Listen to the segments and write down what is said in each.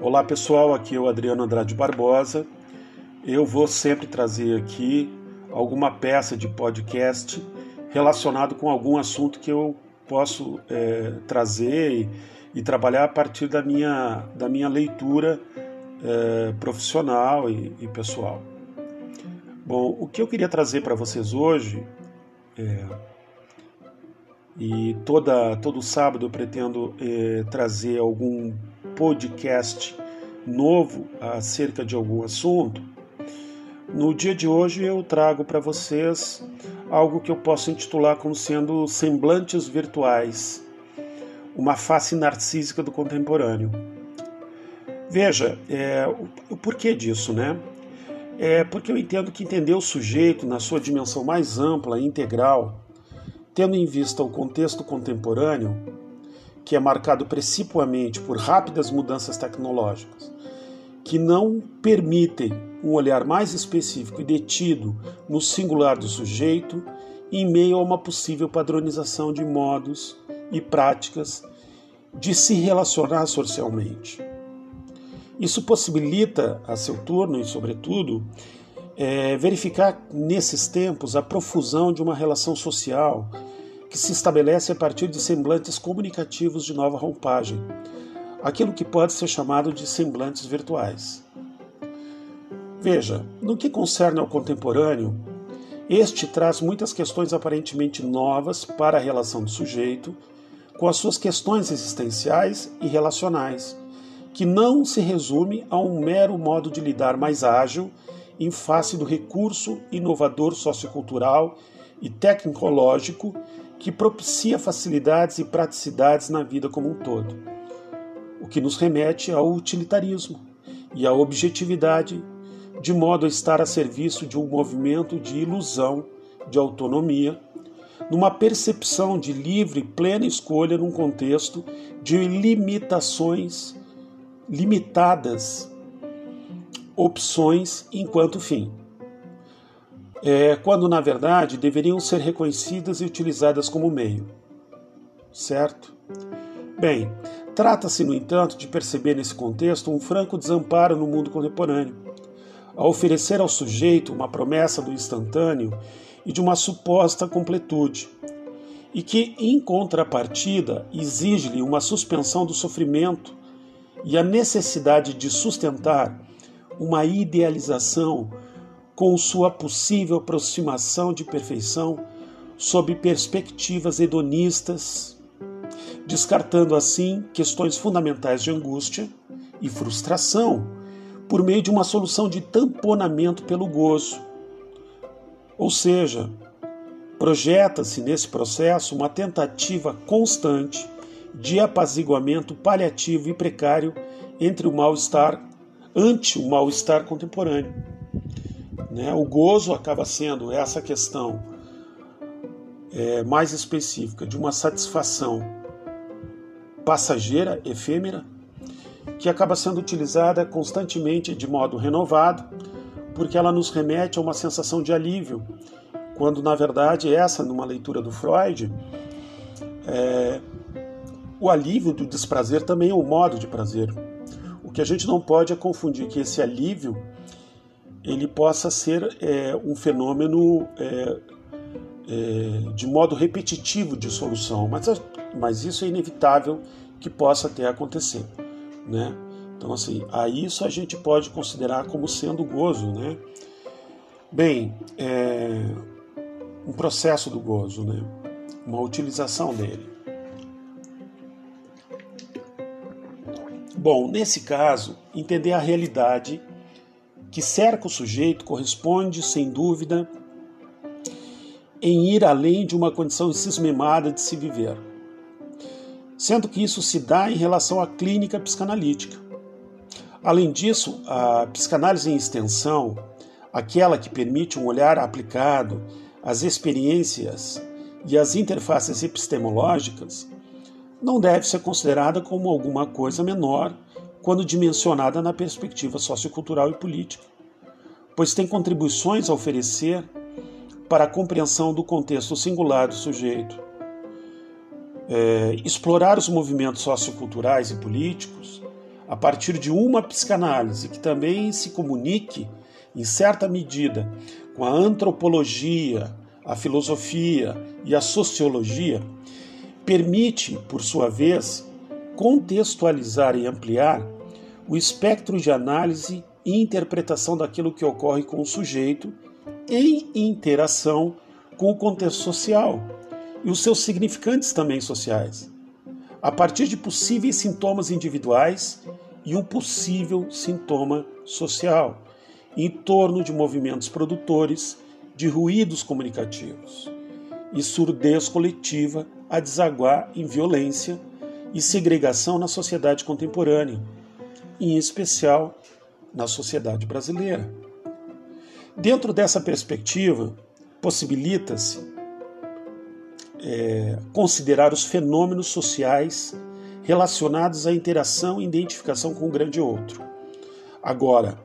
Olá pessoal, aqui é o Adriano Andrade Barbosa. Eu vou sempre trazer aqui alguma peça de podcast relacionado com algum assunto que eu posso é, trazer e, e, trabalhar a partir da minha, da minha leitura é, profissional e, e, pessoal. Bom, o que eu queria trazer para vocês hoje, é, e toda, todo sábado eu pretendo é, trazer algum podcast novo acerca de algum assunto, no dia de hoje eu trago para vocês algo que eu posso intitular como sendo semblantes virtuais, uma face narcísica do contemporâneo. Veja, é, o, o porquê disso, né? É porque eu entendo que entender o sujeito na sua dimensão mais ampla e integral, tendo em vista o contexto contemporâneo, que é marcado principalmente por rápidas mudanças tecnológicas, que não permitem um olhar mais específico e detido no singular do sujeito, em meio a uma possível padronização de modos e práticas de se relacionar socialmente. Isso possibilita, a seu turno e sobretudo, é, verificar nesses tempos a profusão de uma relação social que se estabelece a partir de semblantes comunicativos de nova roupagem, aquilo que pode ser chamado de semblantes virtuais. Veja, no que concerne ao contemporâneo, este traz muitas questões aparentemente novas para a relação do sujeito com as suas questões existenciais e relacionais, que não se resume a um mero modo de lidar mais ágil em face do recurso inovador sociocultural e tecnológico que propicia facilidades e praticidades na vida como um todo, o que nos remete ao utilitarismo e à objetividade, de modo a estar a serviço de um movimento de ilusão de autonomia, numa percepção de livre e plena escolha num contexto de limitações limitadas opções enquanto fim é, quando na verdade deveriam ser reconhecidas e utilizadas como meio. Certo? Bem, trata-se, no entanto, de perceber nesse contexto um franco desamparo no mundo contemporâneo, a oferecer ao sujeito uma promessa do instantâneo e de uma suposta completude, e que, em contrapartida, exige-lhe uma suspensão do sofrimento e a necessidade de sustentar uma idealização com sua possível aproximação de perfeição sob perspectivas hedonistas, descartando assim questões fundamentais de angústia e frustração por meio de uma solução de tamponamento pelo gozo. Ou seja, projeta-se nesse processo uma tentativa constante de apaziguamento paliativo e precário entre o mal-estar ante o mal-estar contemporâneo. Né? O gozo acaba sendo essa questão é, mais específica de uma satisfação passageira, efêmera, que acaba sendo utilizada constantemente de modo renovado, porque ela nos remete a uma sensação de alívio, quando na verdade essa, numa leitura do Freud, é, o alívio do desprazer também é um modo de prazer. Que a gente não pode é confundir que esse alívio ele possa ser é, um fenômeno é, é, de modo repetitivo de solução, mas, mas isso é inevitável que possa até acontecer, né? Então assim, a isso a gente pode considerar como sendo gozo, né? Bem, é, um processo do gozo, né? Uma utilização dele. Bom, nesse caso, entender a realidade que cerca o sujeito corresponde, sem dúvida, em ir além de uma condição cismemada de se viver, sendo que isso se dá em relação à clínica psicanalítica. Além disso, a psicanálise em extensão, aquela que permite um olhar aplicado às experiências e às interfaces epistemológicas, não deve ser considerada como alguma coisa menor quando dimensionada na perspectiva sociocultural e política, pois tem contribuições a oferecer para a compreensão do contexto singular do sujeito, é, explorar os movimentos socioculturais e políticos a partir de uma psicanálise que também se comunique, em certa medida, com a antropologia, a filosofia e a sociologia, permite, por sua vez, contextualizar e ampliar o espectro de análise e interpretação daquilo que ocorre com o sujeito em interação com o contexto social e os seus significantes também sociais, a partir de possíveis sintomas individuais e um possível sintoma social, em torno de movimentos produtores de ruídos comunicativos e surdez coletiva a desaguar em violência e segregação na sociedade contemporânea, em especial na sociedade brasileira. Dentro dessa perspectiva, possibilita-se é, considerar os fenômenos sociais relacionados à interação e identificação com o grande outro. Agora,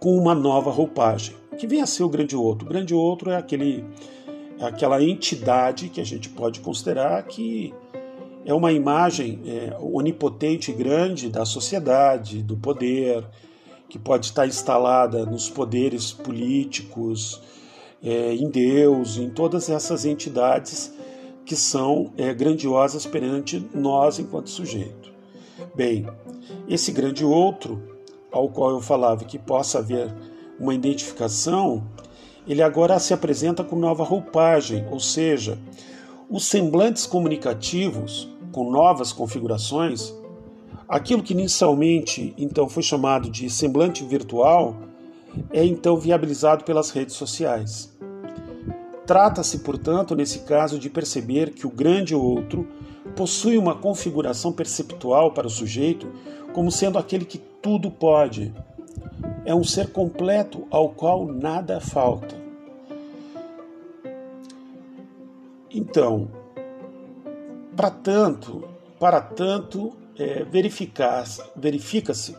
com uma nova roupagem, que vem a ser o grande outro. O grande outro é aquele, aquela entidade que a gente pode considerar que é uma imagem é, onipotente e grande da sociedade, do poder, que pode estar instalada nos poderes políticos, é, em Deus, em todas essas entidades que são é, grandiosas perante nós enquanto sujeito. Bem, esse grande outro, ao qual eu falava que possa haver uma identificação, ele agora se apresenta com nova roupagem, ou seja, os semblantes comunicativos com novas configurações, aquilo que inicialmente então foi chamado de semblante virtual, é então viabilizado pelas redes sociais. Trata-se, portanto, nesse caso, de perceber que o grande outro possui uma configuração perceptual para o sujeito como sendo aquele que tudo pode. É um ser completo ao qual nada falta. Então, para tanto, para tanto, é, verifica-se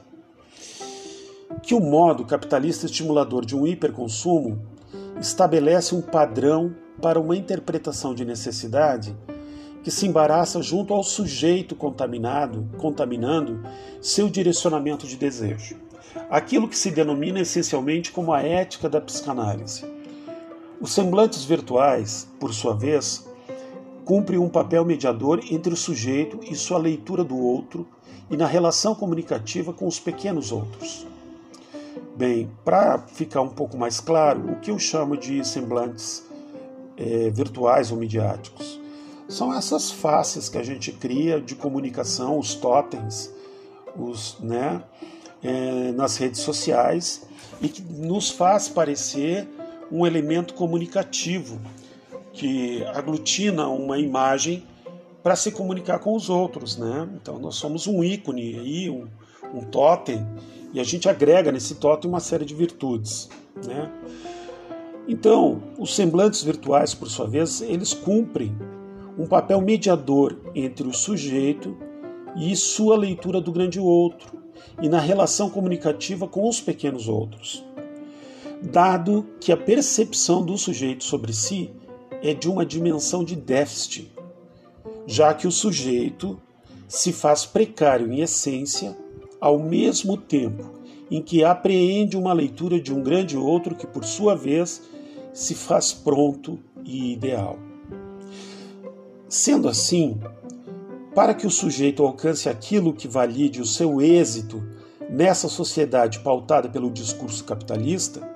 que o modo capitalista estimulador de um hiperconsumo estabelece um padrão para uma interpretação de necessidade que se embaraça junto ao sujeito contaminado, contaminando seu direcionamento de desejo. Aquilo que se denomina essencialmente como a ética da psicanálise. Os semblantes virtuais, por sua vez, cumprem um papel mediador entre o sujeito e sua leitura do outro e na relação comunicativa com os pequenos outros. Bem, para ficar um pouco mais claro, o que eu chamo de semblantes é, virtuais ou midiáticos são essas faces que a gente cria de comunicação, os totens, os, né, é, nas redes sociais e que nos faz parecer um elemento comunicativo que aglutina uma imagem para se comunicar com os outros, né? Então nós somos um ícone aí, um, um totem e a gente agrega nesse totem uma série de virtudes. Né? Então, os semblantes virtuais, por sua vez, eles cumprem um papel mediador entre o sujeito e sua leitura do grande outro e na relação comunicativa com os pequenos outros. Dado que a percepção do sujeito sobre si é de uma dimensão de déficit, já que o sujeito se faz precário em essência ao mesmo tempo em que apreende uma leitura de um grande outro que, por sua vez, se faz pronto e ideal. Sendo assim, para que o sujeito alcance aquilo que valide o seu êxito nessa sociedade pautada pelo discurso capitalista,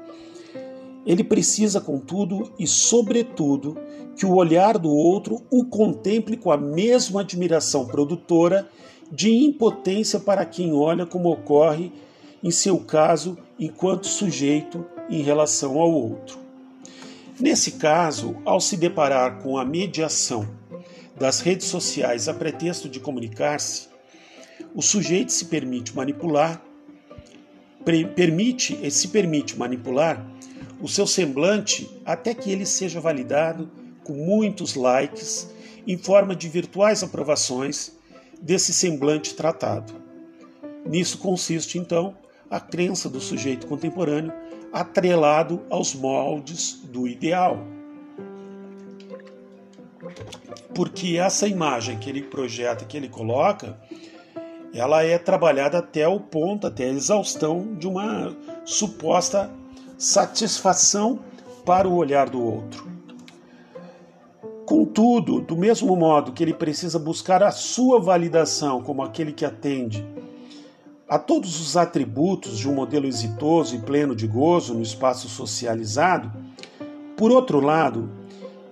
ele precisa, contudo e sobretudo, que o olhar do outro o contemple com a mesma admiração produtora de impotência para quem olha como ocorre em seu caso enquanto sujeito em relação ao outro. Nesse caso, ao se deparar com a mediação das redes sociais a pretexto de comunicar-se, o sujeito se permite manipular, permite, se permite manipular o seu semblante até que ele seja validado com muitos likes em forma de virtuais aprovações desse semblante tratado. Nisso consiste, então, a crença do sujeito contemporâneo atrelado aos moldes do ideal. Porque essa imagem que ele projeta, que ele coloca, ela é trabalhada até o ponto, até a exaustão de uma suposta satisfação para o olhar do outro. Contudo, do mesmo modo que ele precisa buscar a sua validação como aquele que atende a todos os atributos de um modelo exitoso e pleno de gozo no espaço socializado, por outro lado,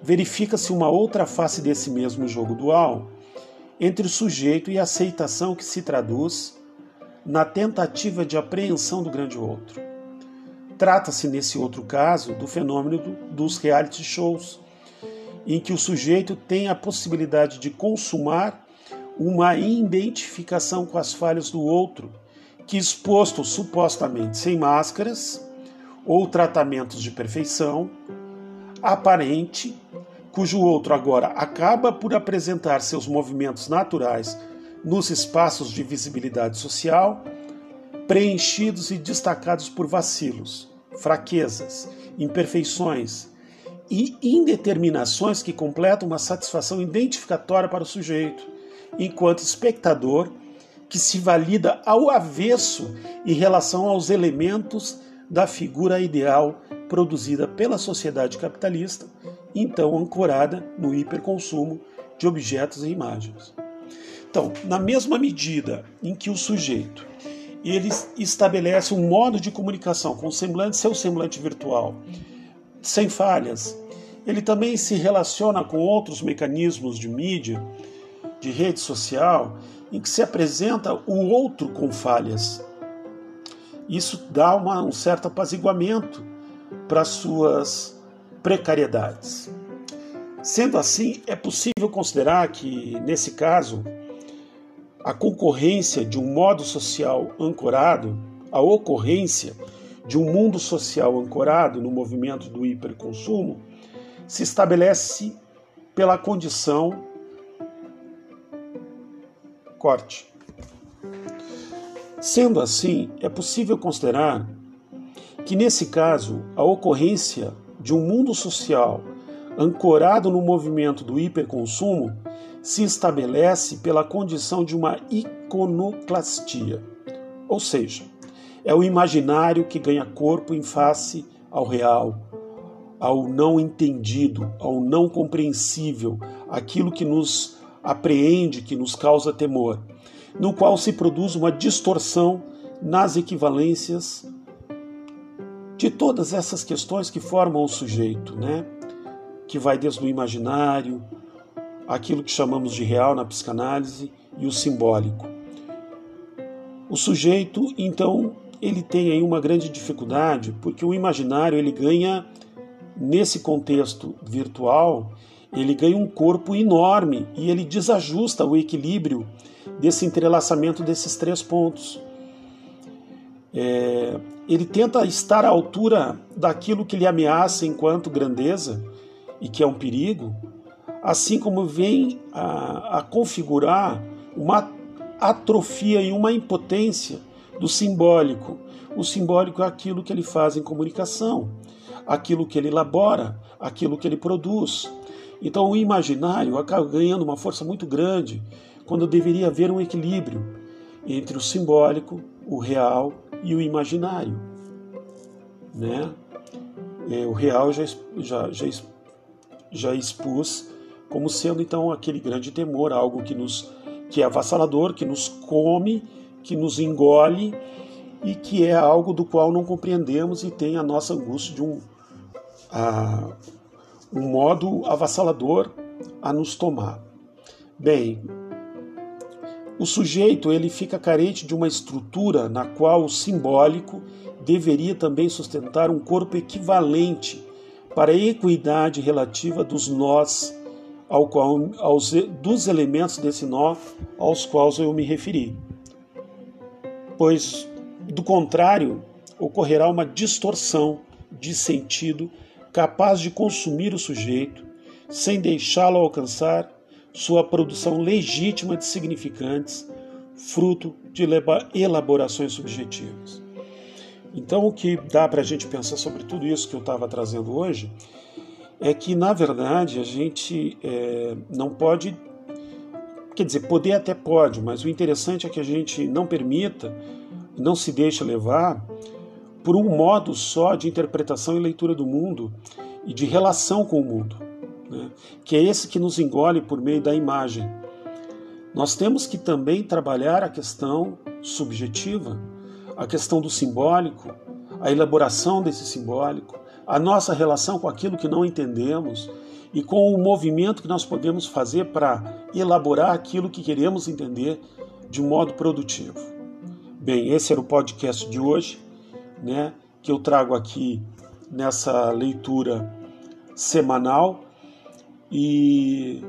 verifica-se uma outra face desse mesmo jogo dual entre o sujeito e a aceitação que se traduz na tentativa de apreensão do grande outro. Trata-se, nesse outro caso, do fenômeno dos reality shows, em que o sujeito tem a possibilidade de consumar uma identificação com as falhas do outro que, exposto supostamente sem máscaras ou tratamentos de perfeição, aparente, cujo outro agora acaba por apresentar seus movimentos naturais nos espaços de visibilidade social, preenchidos e destacados por vacilos, fraquezas, imperfeições e indeterminações que completam uma satisfação identificatória para o sujeito, enquanto espectador que se valida ao avesso em relação aos elementos da figura ideal produzida pela sociedade capitalista, então ancorada no hiperconsumo de objetos e imagens. Então, na mesma medida em que o sujeito ele estabelece um modo de comunicação com o semblante, seu semblante virtual, sem falhas, ele também se relaciona com outros mecanismos de mídia, de rede social, em que se apresenta o outro com falhas. Isso dá uma, um certo apaziguamento para suas precariedades. Sendo assim, é possível considerar que, nesse caso, a concorrência de um modo social ancorado, a ocorrência de um mundo social ancorado no movimento do hiperconsumo, se estabelece pela condição corte. Sendo assim, é possível considerar que, nesse caso, a ocorrência de um mundo social ancorado no movimento do hiperconsumo se estabelece pela condição de uma iconoclastia, ou seja, é o imaginário que ganha corpo em face ao real, ao não entendido, ao não compreensível, aquilo que nos apreende, que nos causa temor, no qual se produz uma distorção nas equivalências de todas essas questões que formam o sujeito, né? que vai desde o imaginário, aquilo que chamamos de real na psicanálise e o simbólico. O sujeito, então, ele tem aí uma grande dificuldade, porque o imaginário ele ganha nesse contexto virtual, ele ganha um corpo enorme e ele desajusta o equilíbrio desse entrelaçamento desses três pontos. É, ele tenta estar à altura daquilo que lhe ameaça enquanto grandeza e que é um perigo, assim como vem a, a configurar uma atrofia e uma impotência do simbólico. O simbólico é aquilo que ele faz em comunicação, aquilo que ele elabora, aquilo que ele produz. Então o imaginário acaba ganhando uma força muito grande quando deveria haver um equilíbrio entre o simbólico, o real e o imaginário. Né? É, o real já, já, já já expus como sendo então aquele grande temor, algo que nos que é avassalador, que nos come, que nos engole e que é algo do qual não compreendemos e tem a nossa angústia de um, a, um modo avassalador a nos tomar. Bem, o sujeito ele fica carente de uma estrutura na qual o simbólico deveria também sustentar um corpo equivalente para a equidade relativa dos nós ao qual, aos, dos elementos desse nó aos quais eu me referi. Pois, do contrário, ocorrerá uma distorção de sentido capaz de consumir o sujeito sem deixá-lo alcançar sua produção legítima de significantes, fruto de elaborações subjetivas. Então, o que dá para a gente pensar sobre tudo isso que eu estava trazendo hoje é que, na verdade, a gente é, não pode. Quer dizer, poder até pode, mas o interessante é que a gente não permita, não se deixe levar por um modo só de interpretação e leitura do mundo e de relação com o mundo, né? que é esse que nos engole por meio da imagem. Nós temos que também trabalhar a questão subjetiva, a questão do simbólico, a elaboração desse simbólico, a nossa relação com aquilo que não entendemos e com o movimento que nós podemos fazer para elaborar aquilo que queremos entender de um modo produtivo. Bem, esse era o podcast de hoje, né, que eu trago aqui nessa leitura semanal e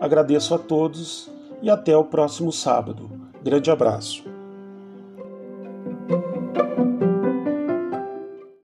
agradeço a todos e até o próximo sábado. Grande abraço.